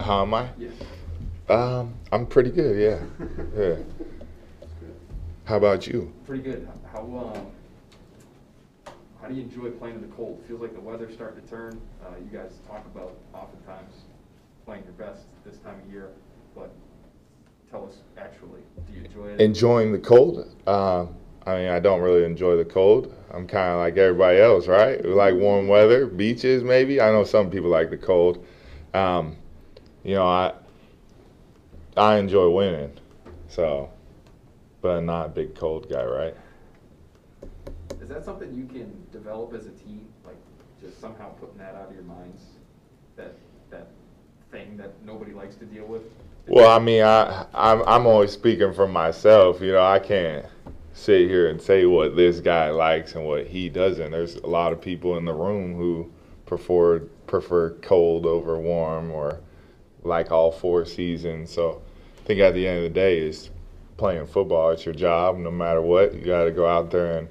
How am I? Yeah. Um, I'm pretty good. Yeah. Yeah. How about you? Pretty good. How, um, how do you enjoy playing in the cold? Feels like the weather's starting to turn. Uh, you guys talk about oftentimes playing your best this time of year, but tell us actually, do you enjoy it? Enjoying the cold? Um, I mean, I don't really enjoy the cold. I'm kind of like everybody else, right? We like warm weather, beaches maybe. I know some people like the cold. Um, you know, I I enjoy winning, so, but I'm not a big cold guy, right? Is that something you can develop as a team, like just somehow putting that out of your minds, that that thing that nobody likes to deal with? Well, I mean, I I'm I'm always speaking for myself. You know, I can't sit here and say what this guy likes and what he doesn't. There's a lot of people in the room who prefer prefer cold over warm or like all four seasons. So I think at the end of the day is playing football. It's your job, no matter what. You got to go out there and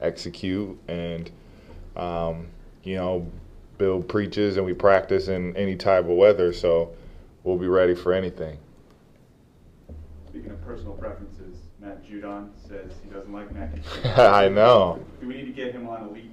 execute and um, you know Bill preaches and we practice in any type of weather. So we'll be ready for anything. Speaking of personal preferences, Matt Judon says he doesn't like mac and cheese. I know. Do we need to get him on Elite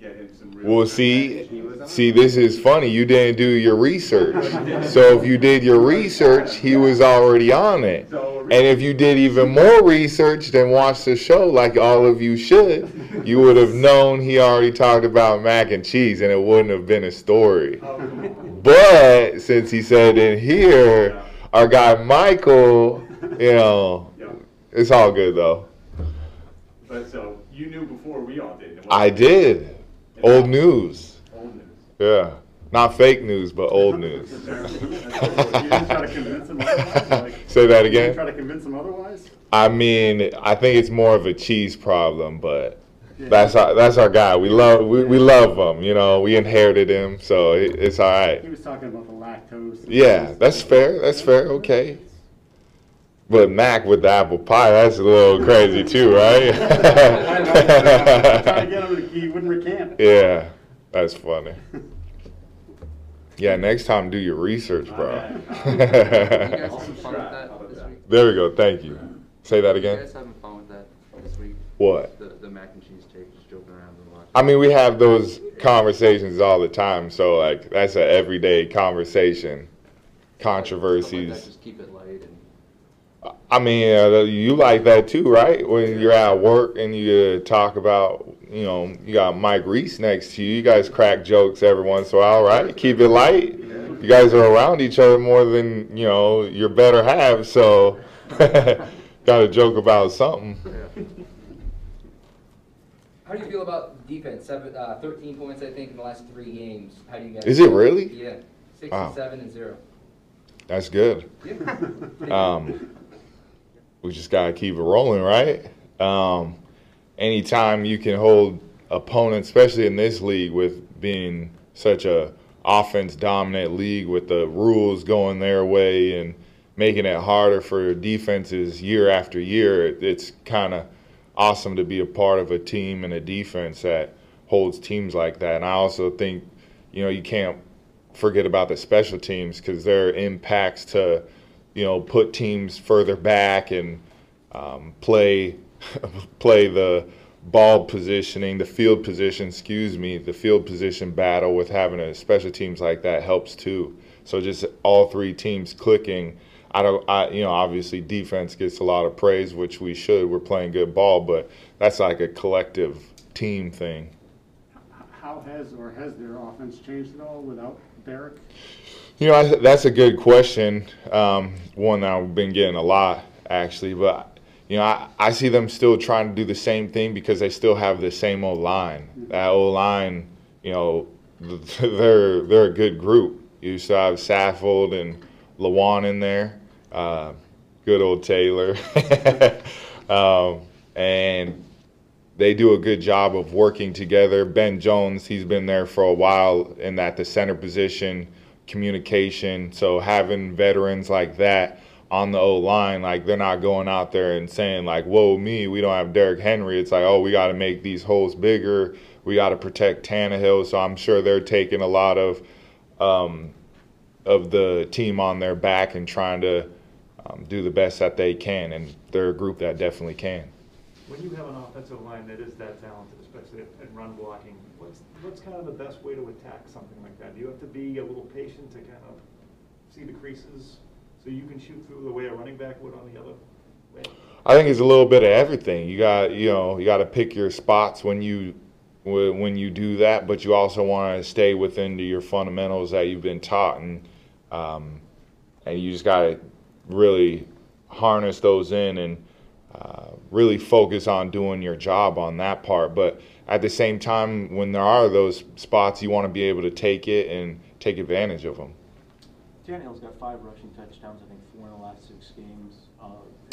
get him some real? Well, see, mac and cheese? see, this is funny. You didn't do your research. So if you did your research, he was already on it. And if you did even more research than watch the show, like all of you should, you would have known he already talked about mac and cheese, and it wouldn't have been a story. Oh. But since he said in here, our guy Michael, you know, it's all good though. But so you knew before we all did. I did. Old news. Old news. Yeah. Not fake news, but old news. You didn't try to convince him? Like, Say that again. try to convince him otherwise? I mean, I think it's more of a cheese problem, but that's our that's our guy. We love we, we love him. You know, we inherited him, so it, it's all right. He was talking about the lactose. Yeah, that's fair. That's fair. Okay. But Mac with the apple pie, that's a little crazy too, right? Trying to get him, to- he wouldn't recant. yeah, that's funny. Yeah, next time do your research, bro. You guys having fun with How that about this that? week? there we go. Thank you. Say that You again. guys having fun with that this week? What? The, the mac and cheese take, just joking around and watching? I mean, we have those conversations all the time, so like that's an everyday conversation. Stuff like that, Controversies. Just keep it light and. I mean, uh, you like that too, right? When you're at work and you talk about, you know, you got Mike Reiss next to you. You guys crack jokes every once in a while, right? Keep it light. You guys are around each other more than you know your better half, so got to joke about something. How do you feel about defense? Seven, uh, 13 points, I think, in the last three games. How do you guys? Is it really? Yeah, six Wow. and seven and zero. That's good. Yeah. Um, we just gotta keep it rolling, right? Um, anytime you can hold opponents, especially in this league, with being such a offense dominant league, with the rules going their way and making it harder for defenses year after year, it's kind of awesome to be a part of a team and a defense that holds teams like that. And I also think, you know, you can't forget about the special teams because their impacts to, you know, put teams further back and um, play play the ball positioning, the field position, excuse me, the field position battle with having a special teams like that helps too. So just all three teams clicking. I don't, I, you know, obviously defense gets a lot of praise, which we should. We're playing good ball, but that's like a collective team thing. How has, or has their offense changed at all without Derrick? You know, I, that's a good question. Um, one that I've been getting a lot, actually. But, you know, I, I see them still trying to do the same thing because they still have the same old line. That old line, you know, they're they're a good group. You still have Saffold and Lewan in there. Uh, good old Taylor. um, and they do a good job of working together. Ben Jones, he's been there for a while in that the center position, communication. So having veterans like that on the O line, like they're not going out there and saying like, "Whoa, me, we don't have Derrick Henry." It's like, "Oh, we got to make these holes bigger. We got to protect Tannehill." So I'm sure they're taking a lot of um, of the team on their back and trying to um, do the best that they can. And they're a group that definitely can. When you have an offensive line that is that talented, especially at, run blocking, what's, what's kind of the best way to attack something like that? Do you have to be a little patient to kind of see the creases so you can shoot through the way a running back would on the other way? I think it's a little bit of everything. You got you know you got to pick your spots when you when you do that, but you also want to stay within to your fundamentals that you've been taught, and um, and you just got to really harness those in and uh, really focus on doing your job on that part. But at the same time, when there are those spots, you want to be able to take it and take advantage of them. Tannehill's got five rushing touchdowns, I think four in the last six games. Uh,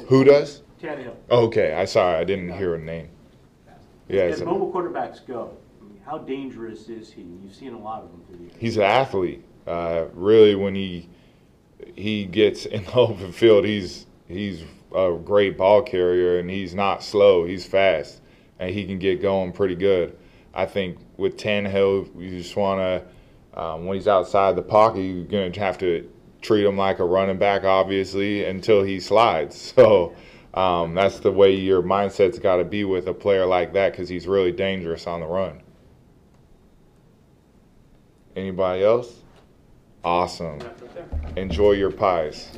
Who does? Tannehill. Okay, I sorry, I didn't hear a name. Yeah, As it's- mobile quarterbacks go, I mean, how dangerous is he? You've seen a lot of them through the years. he's an athlete. Uh, really, when he he gets in the open field, he's he's a great ball carrier, and he's not slow. He's fast, and he can get going pretty good. I think with Tannehill, you just want to um, when he's outside the pocket, you're going to have to treat him like a running back, obviously, until he slides. So. Um, that's the way your mindset's got to be with a player like that because he's really dangerous on the run. Anybody else? Awesome. Enjoy your pies.